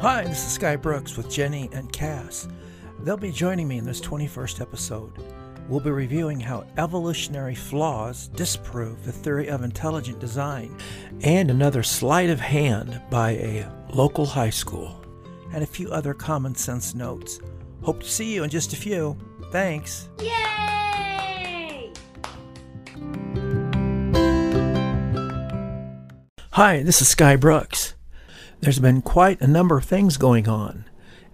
Hi, this is Sky Brooks with Jenny and Cass. They'll be joining me in this 21st episode. We'll be reviewing how evolutionary flaws disprove the theory of intelligent design and another sleight of hand by a local high school, and a few other common sense notes. Hope to see you in just a few. Thanks. Yay! Hi, this is Sky Brooks. There's been quite a number of things going on,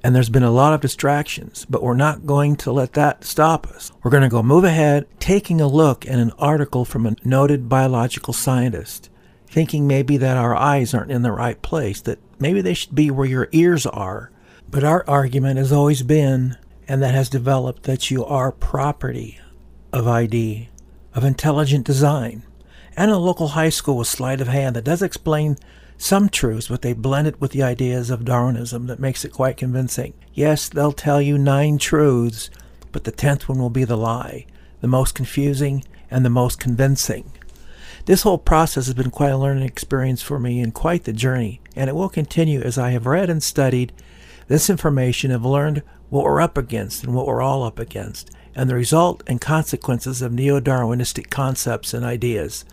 and there's been a lot of distractions, but we're not going to let that stop us. We're going to go move ahead, taking a look at an article from a noted biological scientist, thinking maybe that our eyes aren't in the right place, that maybe they should be where your ears are. But our argument has always been, and that has developed, that you are property of ID, of intelligent design. And a local high school with sleight of hand that does explain some truths, but they blend it with the ideas of Darwinism that makes it quite convincing. Yes, they'll tell you nine truths, but the tenth one will be the lie, the most confusing and the most convincing. This whole process has been quite a learning experience for me and quite the journey, and it will continue as I have read and studied this information have learned what we're up against and what we're all up against, and the result and consequences of neo Darwinistic concepts and ideas.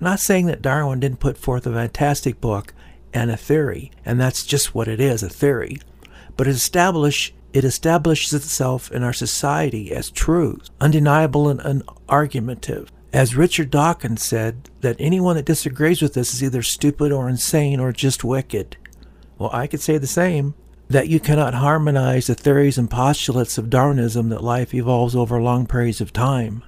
Not saying that Darwin didn't put forth a fantastic book and a theory, and that's just what it is, a theory. But it establish it establishes itself in our society as truth, undeniable and unargumentative. As Richard Dawkins said, that anyone that disagrees with this is either stupid or insane or just wicked. Well, I could say the same. That you cannot harmonize the theories and postulates of Darwinism that life evolves over long periods of time.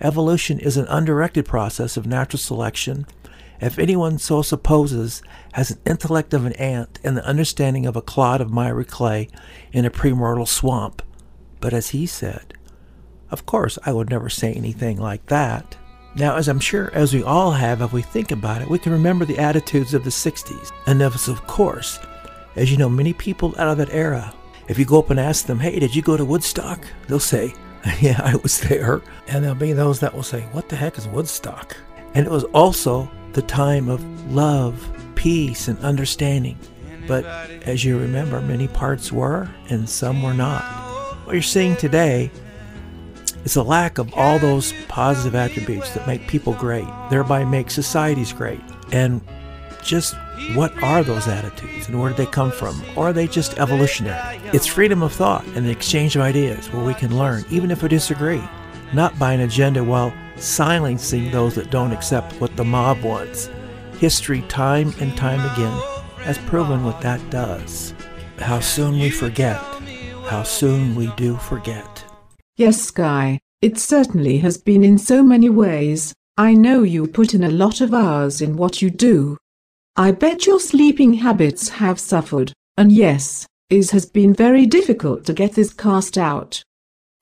Evolution is an undirected process of natural selection. If anyone so supposes, has an intellect of an ant and the understanding of a clod of miry clay in a premortal swamp. But as he said, of course I would never say anything like that. Now, as I'm sure as we all have, if we think about it, we can remember the attitudes of the 60s. And of of course, as you know, many people out of that era, if you go up and ask them, hey, did you go to Woodstock? They'll say, yeah, I was there. And there'll be those that will say, what the heck is Woodstock? And it was also the time of love, peace, and understanding. But as you remember, many parts were and some were not. What you're seeing today is a lack of all those positive attributes that make people great, thereby make societies great. And just what are those attitudes and where did they come from? Or are they just evolutionary? It's freedom of thought and the exchange of ideas where we can learn, even if we disagree, not by an agenda while silencing those that don't accept what the mob wants. History, time and time again, has proven what that does. How soon we forget. How soon we do forget. Yes, Sky, it certainly has been in so many ways. I know you put in a lot of hours in what you do. I bet your sleeping habits have suffered, and yes, it has been very difficult to get this cast out.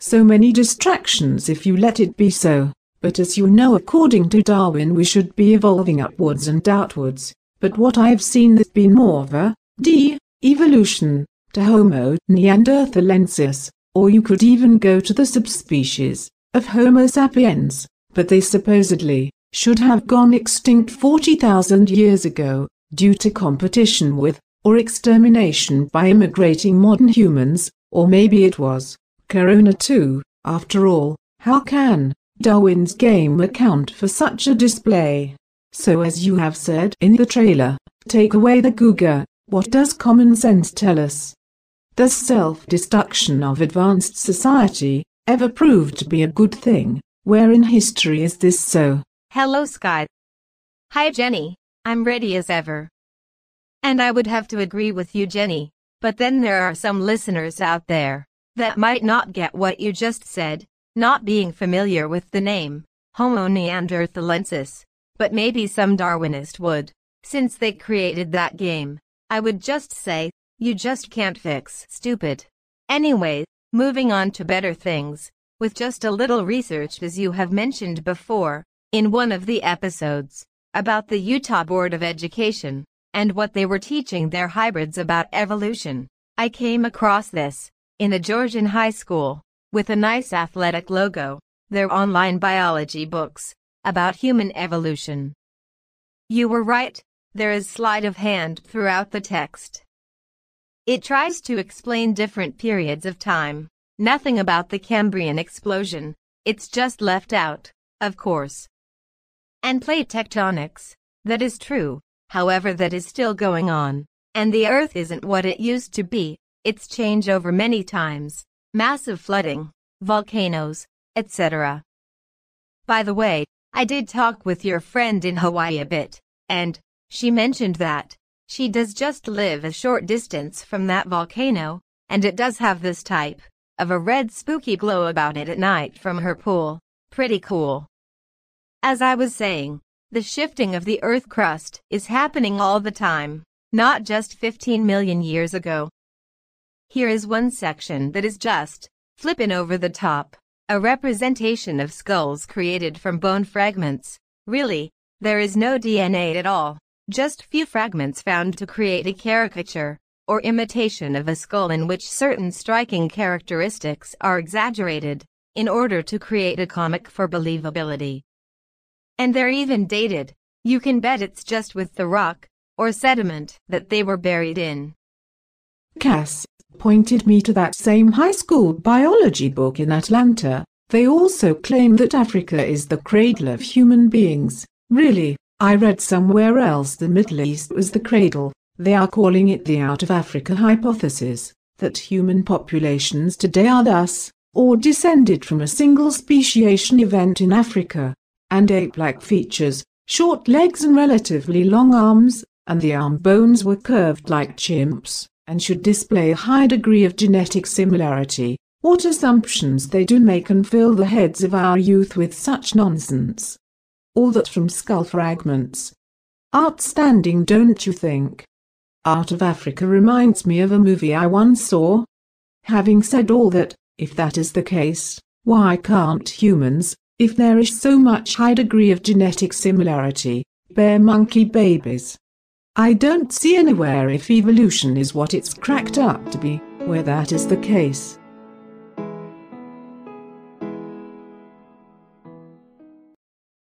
So many distractions if you let it be so. But as you know according to Darwin we should be evolving upwards and outwards, but what I've seen there's been more of a de-evolution to Homo neanderthalensis, or you could even go to the subspecies of Homo sapiens, but they supposedly should have gone extinct 40,000 years ago, due to competition with, or extermination by immigrating modern humans, or maybe it was Corona too, after all, how can Darwin's game account for such a display? So as you have said in the trailer, take away the Googa, what does common sense tell us? Does self-destruction of advanced society ever prove to be a good thing? Where in history is this so? Hello, Sky. Hi, Jenny. I'm ready as ever. And I would have to agree with you, Jenny, but then there are some listeners out there that might not get what you just said, not being familiar with the name Homo neanderthalensis, but maybe some Darwinist would, since they created that game. I would just say, you just can't fix stupid. Anyway, moving on to better things, with just a little research as you have mentioned before, in one of the episodes about the Utah Board of Education and what they were teaching their hybrids about evolution. I came across this in a Georgian high school with a nice athletic logo, their online biology books about human evolution. You were right, there is sleight of hand throughout the text. It tries to explain different periods of time. Nothing about the Cambrian explosion. It's just left out, of course. And plate tectonics. That is true. However, that is still going on. And the Earth isn't what it used to be. It's changed over many times. Massive flooding, volcanoes, etc. By the way, I did talk with your friend in Hawaii a bit, and she mentioned that she does just live a short distance from that volcano, and it does have this type of a red spooky glow about it at night from her pool. Pretty cool. As I was saying, the shifting of the Earth crust is happening all the time, not just 15 million years ago. Here is one section that is just flipping over the top, a representation of skulls created from bone fragments. Really, there is no DNA at all just few fragments found to create a caricature or imitation of a skull in which certain striking characteristics are exaggerated in order to create a comic for believability. And they're even dated. You can bet it's just with the rock or sediment that they were buried in. Cass pointed me to that same high school biology book in Atlanta. They also claim that Africa is the cradle of human beings. Really, I read somewhere else the Middle East was the cradle. They are calling it the out of Africa hypothesis, that human populations today are thus, or descended from a single speciation event in Africa, and ape-like features, short legs and relatively long arms, and the arm bones were curved like chimps, and should display a high degree of genetic similarity. What assumptions they do make and fill the heads of our youth with such nonsense all that from skull fragments. Outstanding, don't you think? Out of Africa reminds me of a movie I once saw. Having said all that, if that is the case, why can't humans, if there is so much high degree of genetic similarity, bear monkey babies? I don't see anywhere if evolution is what it's cracked up to be, where that is the case.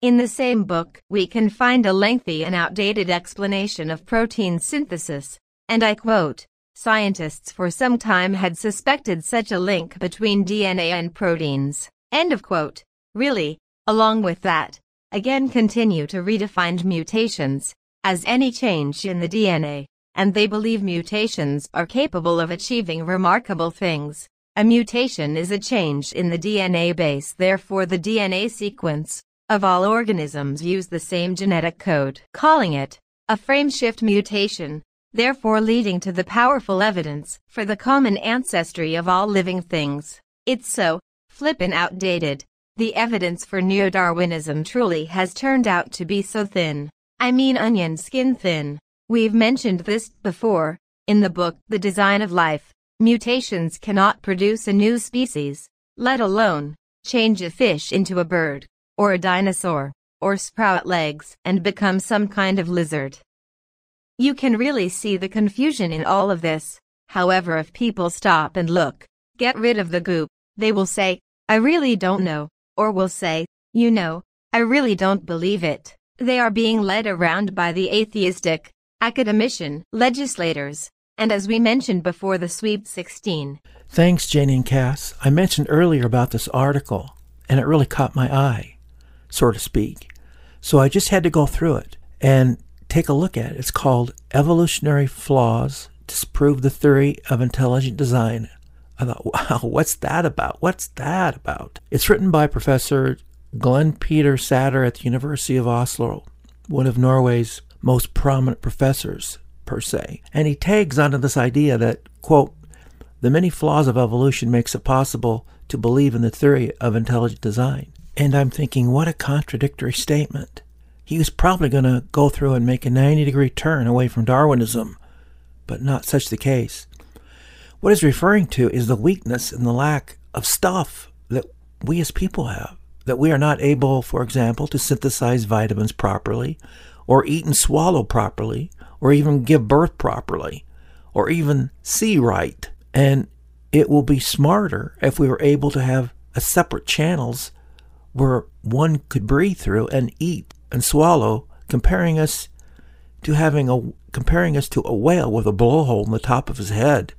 In the same book, we can find a lengthy and outdated explanation of protein synthesis, and I quote, Scientists for some time had suspected such a link between DNA and proteins. End of quote. Really, along with that, again continue to redefine mutations as any change in the DNA, and they believe mutations are capable of achieving remarkable things. A mutation is a change in the DNA base, therefore the DNA sequence of all organisms use the same genetic code, calling it a frameshift mutation, therefore leading to the powerful evidence for the common ancestry of all living things. It's so flippin' outdated. The evidence for neo-Darwinism truly has turned out to be so thin. I mean onion skin thin. We've mentioned this before. In the book, The Design of Life, mutations cannot produce a new species, let alone change a fish into a bird or a dinosaur, or sprout legs and become some kind of lizard. You can really see the confusion in all of this. However, if people stop and look, get rid of the goop, they will say, I really don't know, or will say, you know, I really don't believe it. They are being led around by the atheistic, academician, legislators, and as we mentioned before the Sweep 16. Thanks, Jenny and Cass. I mentioned earlier about this article, and it really caught my eye so to speak. So I just had to go through it and take a look at it. It's called Evolutionary Flaws Disprove the Theory of Intelligent Design. I thought, wow, what's that about? What's that about? It's written by Professor Glenn Peter Satter at the University of Oslo, one of Norway's most prominent professors, per se. And he tags onto this idea that, quote, the many flaws of evolution makes it possible to believe in the theory of intelligent design. And I'm thinking, what a contradictory statement. He was probably going to go through and make a 90 degree turn away from Darwinism, but not such the case. What he's referring to is the weakness and the lack of stuff that we as people have. That we are not able, for example, to synthesize vitamins properly, or eat and swallow properly, or even give birth properly, or even see right. And it will be smarter if we were able to have a separate channels where one could breathe through and eat and swallow, comparing us to having a comparing us to a whale with a blowhole in the top of his head.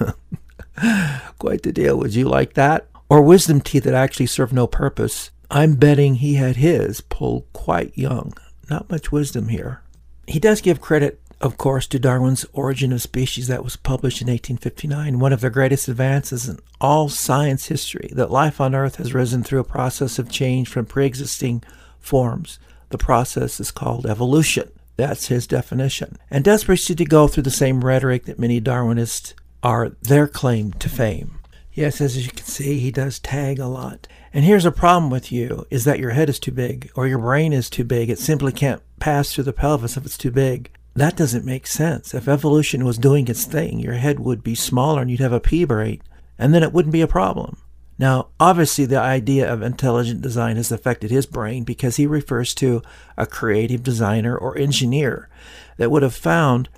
Quite the deal. Would you like that? Or wisdom teeth that actually serve no purpose. I'm betting he had his pulled quite young. Not much wisdom here. He does give credit, of course, to Darwin's Origin of Species that was published in 1859, one of the greatest advances in all science history, that life on Earth has risen through a process of change from pre existing forms. The process is called evolution. That's his definition. And does proceed to go through the same rhetoric that many Darwinists are their claim to fame. Yes, as you can see, he does tag a lot. And here's a problem with you is that your head is too big or your brain is too big. It simply can't pass through the pelvis if it's too big. That doesn't make sense. If evolution was doing its thing, your head would be smaller and you'd have a pea brain, and then it wouldn't be a problem. Now, obviously, the idea of intelligent design has affected his brain because he refers to a creative designer or engineer that would have found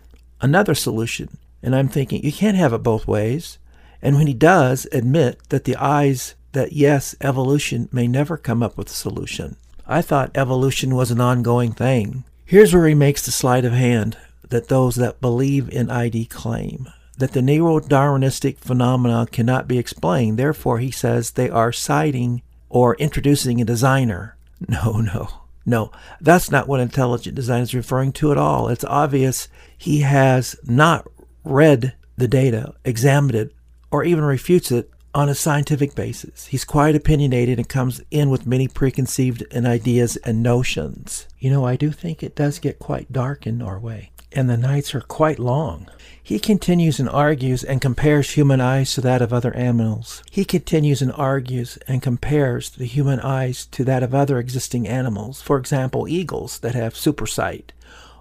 another solution. And I'm thinking, you can't have it both ways. And when he does admit that the eyes, that yes, evolution may never come up with a solution. I thought evolution was an ongoing thing. Here's where he makes the sleight of hand that those that believe in ID claim that the neo-Darwinistic phenomena cannot be explained. Therefore, he says they are citing or introducing a designer. No, no, no. That's not what intelligent design is referring to at all. It's obvious he has not read the data, examined it, or even refutes it on a scientific basis. He's quite opinionated and comes in with many preconceived and ideas and notions. You know, I do think it does get quite dark in Norway, and the nights are quite long. He continues and argues and compares human eyes to that of other animals. He continues and argues and compares the human eyes to that of other existing animals, for example, eagles that have supersight,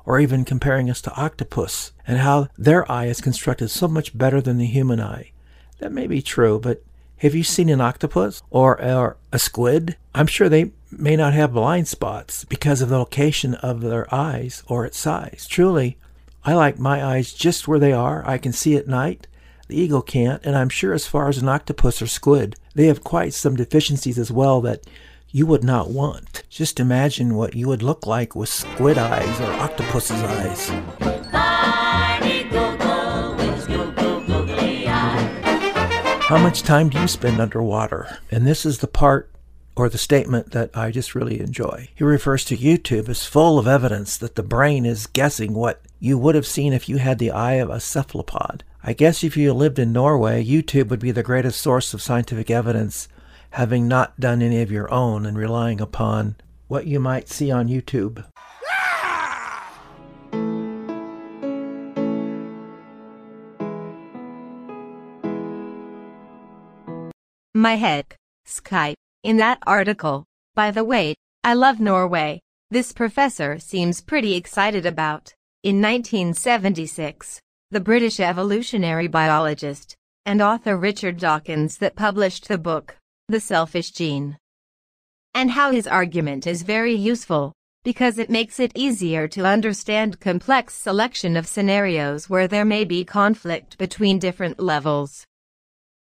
or even comparing us to octopus and how their eye is constructed so much better than the human eye. That may be true, but have you seen an octopus or, or a squid? I'm sure they may not have blind spots because of the location of their eyes or its size. Truly, I like my eyes just where they are. I can see at night. The eagle can't, and I'm sure as far as an octopus or squid, they have quite some deficiencies as well that you would not want. Just imagine what you would look like with squid eyes or octopus's eyes. How much time do you spend underwater? And this is the part or the statement that I just really enjoy. He refers to YouTube as full of evidence that the brain is guessing what you would have seen if you had the eye of a cephalopod. I guess if you lived in Norway, YouTube would be the greatest source of scientific evidence, having not done any of your own and relying upon what you might see on YouTube. My head. Skype. In that article. By the way, I love Norway. This professor seems pretty excited about. In 1976, the British evolutionary biologist and author Richard Dawkins that published the book, The Selfish Gene. And how his argument is very useful, because it makes it easier to understand complex selection of scenarios where there may be conflict between different levels.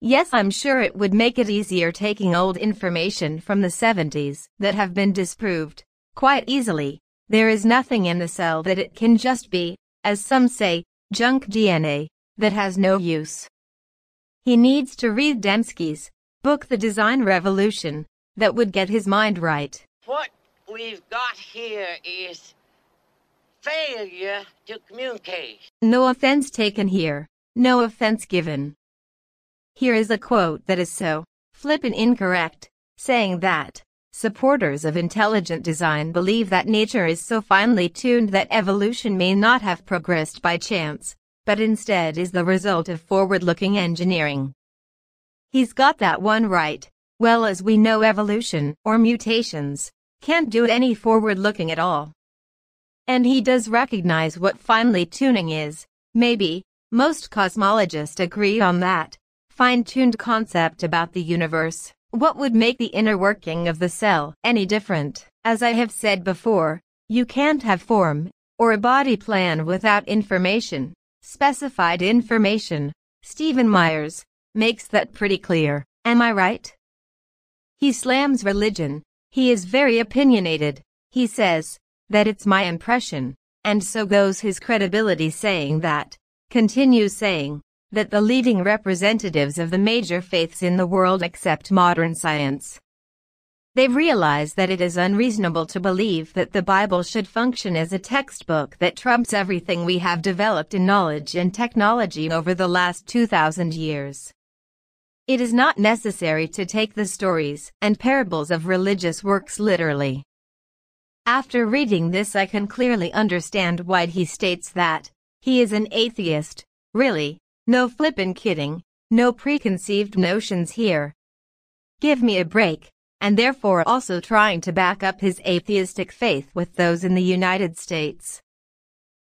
Yes, I'm sure it would make it easier taking old information from the 70s that have been disproved quite easily. There is nothing in the cell that it can just be, as some say, junk DNA that has no use. He needs to read Dembski's book The Design Revolution that would get his mind right. What we've got here is failure to communicate. No offense taken here, no offense given. Here is a quote that is so flippin' incorrect, saying that supporters of intelligent design believe that nature is so finely tuned that evolution may not have progressed by chance, but instead is the result of forward-looking engineering. He's got that one right. Well as we know evolution, or mutations, can't do any forward-looking at all. And he does recognize what finely tuning is, maybe, most cosmologists agree on that fine-tuned concept about the universe. What would make the inner working of the cell any different? As I have said before, you can't have form or a body plan without information. Specified information. Stephen Myers makes that pretty clear. Am I right? He slams religion. He is very opinionated. He says that it's my impression and so goes his credibility saying that, continues saying, that the leading representatives of the major faiths in the world accept modern science. They've realized that it is unreasonable to believe that the Bible should function as a textbook that trumps everything we have developed in knowledge and technology over the last 2,000 years. It is not necessary to take the stories and parables of religious works literally. After reading this I can clearly understand why he states that he is an atheist, really, no flippin' kidding, no preconceived notions here. Give me a break, and therefore also trying to back up his atheistic faith with those in the United States.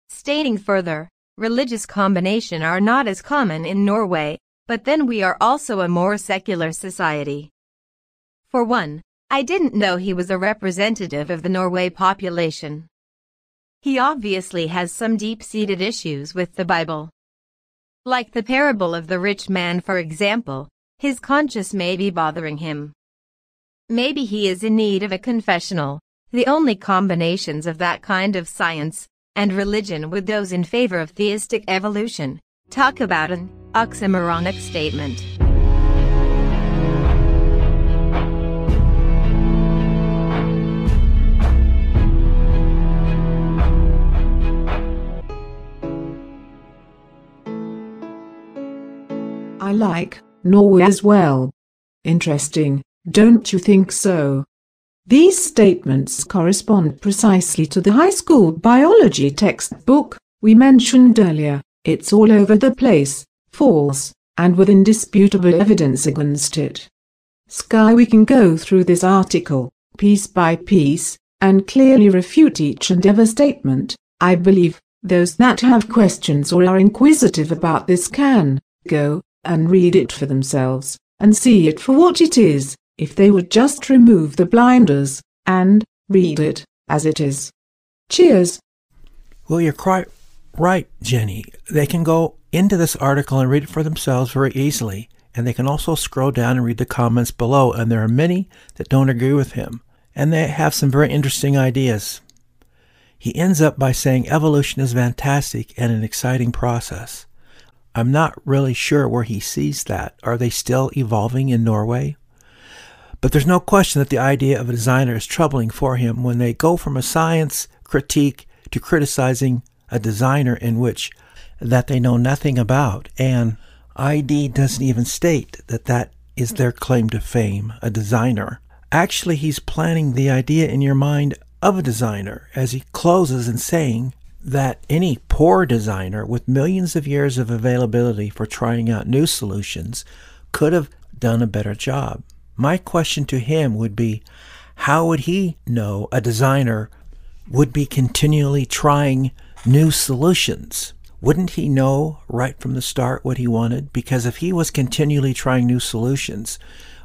Stating further, religious combination are not as common in Norway, but then we are also a more secular society. For one, I didn't know he was a representative of the Norway population. He obviously has some deep-seated issues with the Bible. Like the parable of the rich man for example, his conscience may be bothering him. Maybe he is in need of a confessional. The only combinations of that kind of science and religion with those in favor of theistic evolution. Talk about an oxymoronic statement. I like Norway as well. Interesting, don't you think so? These statements correspond precisely to the high school biology textbook we mentioned earlier. It's all over the place, false, and with indisputable evidence against it. Sky we can go through this article, piece by piece, and clearly refute each and every statement. I believe, those that have questions or are inquisitive about this can, go, and read it for themselves, and see it for what it is, if they would just remove the blinders, and read it as it is. Cheers. Well, you're quite right, Jenny. They can go into this article and read it for themselves very easily, and they can also scroll down and read the comments below, and there are many that don't agree with him, and they have some very interesting ideas. He ends up by saying evolution is fantastic and an exciting process. I'm not really sure where he sees that. Are they still evolving in Norway? But there's no question that the idea of a designer is troubling for him when they go from a science critique to criticizing a designer in which that they know nothing about. And ID doesn't even state that that is their claim to fame, a designer. Actually, he's planting the idea in your mind of a designer as he closes in saying, that any poor designer with millions of years of availability for trying out new solutions could have done a better job. My question to him would be how would he know a designer would be continually trying new solutions? Wouldn't he know right from the start what he wanted? Because if he was continually trying new solutions,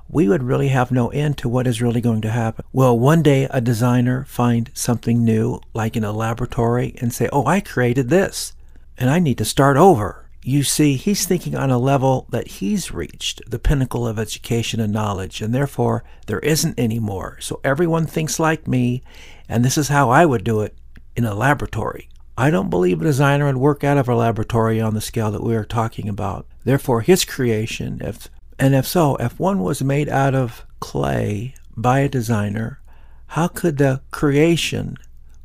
we would really have no end to what is really going to happen. Will one day a designer find something new, like in a laboratory, and say, Oh, I created this, and I need to start over? You see, he's thinking on a level that he's reached, the pinnacle of education and knowledge, and therefore there isn't any more. So everyone thinks like me, and this is how I would do it in a laboratory. I don't believe a designer would work out of a laboratory on the scale that we are talking about. Therefore, his creation, if and if so, if one was made out of clay by a designer, how could the creation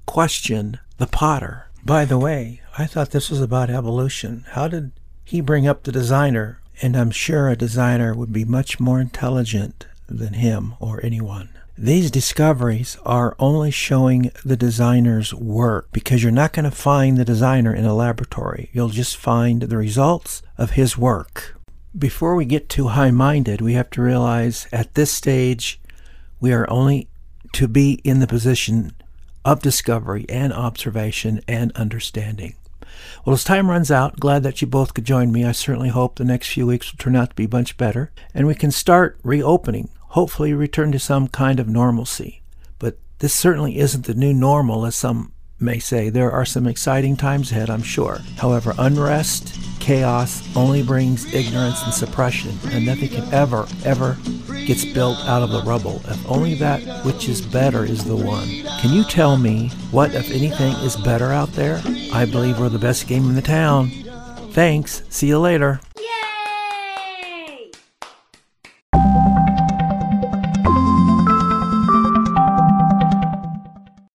question the potter? By the way, I thought this was about evolution. How did he bring up the designer? And I'm sure a designer would be much more intelligent than him or anyone. These discoveries are only showing the designer's work because you're not going to find the designer in a laboratory. You'll just find the results of his work before we get too high minded, we have to realize at this stage we are only to be in the position of discovery and observation and understanding. Well, as time runs out, glad that you both could join me. I certainly hope the next few weeks will turn out to be much better and we can start reopening, hopefully return to some kind of normalcy. But this certainly isn't the new normal, as some may say. There are some exciting times ahead, I'm sure. However, unrest, chaos only brings ignorance and suppression, and nothing can ever, ever gets built out of the rubble. If only that which is better is the one. Can you tell me what, if anything, is better out there? I believe we're the best game in the town. Thanks. See you later.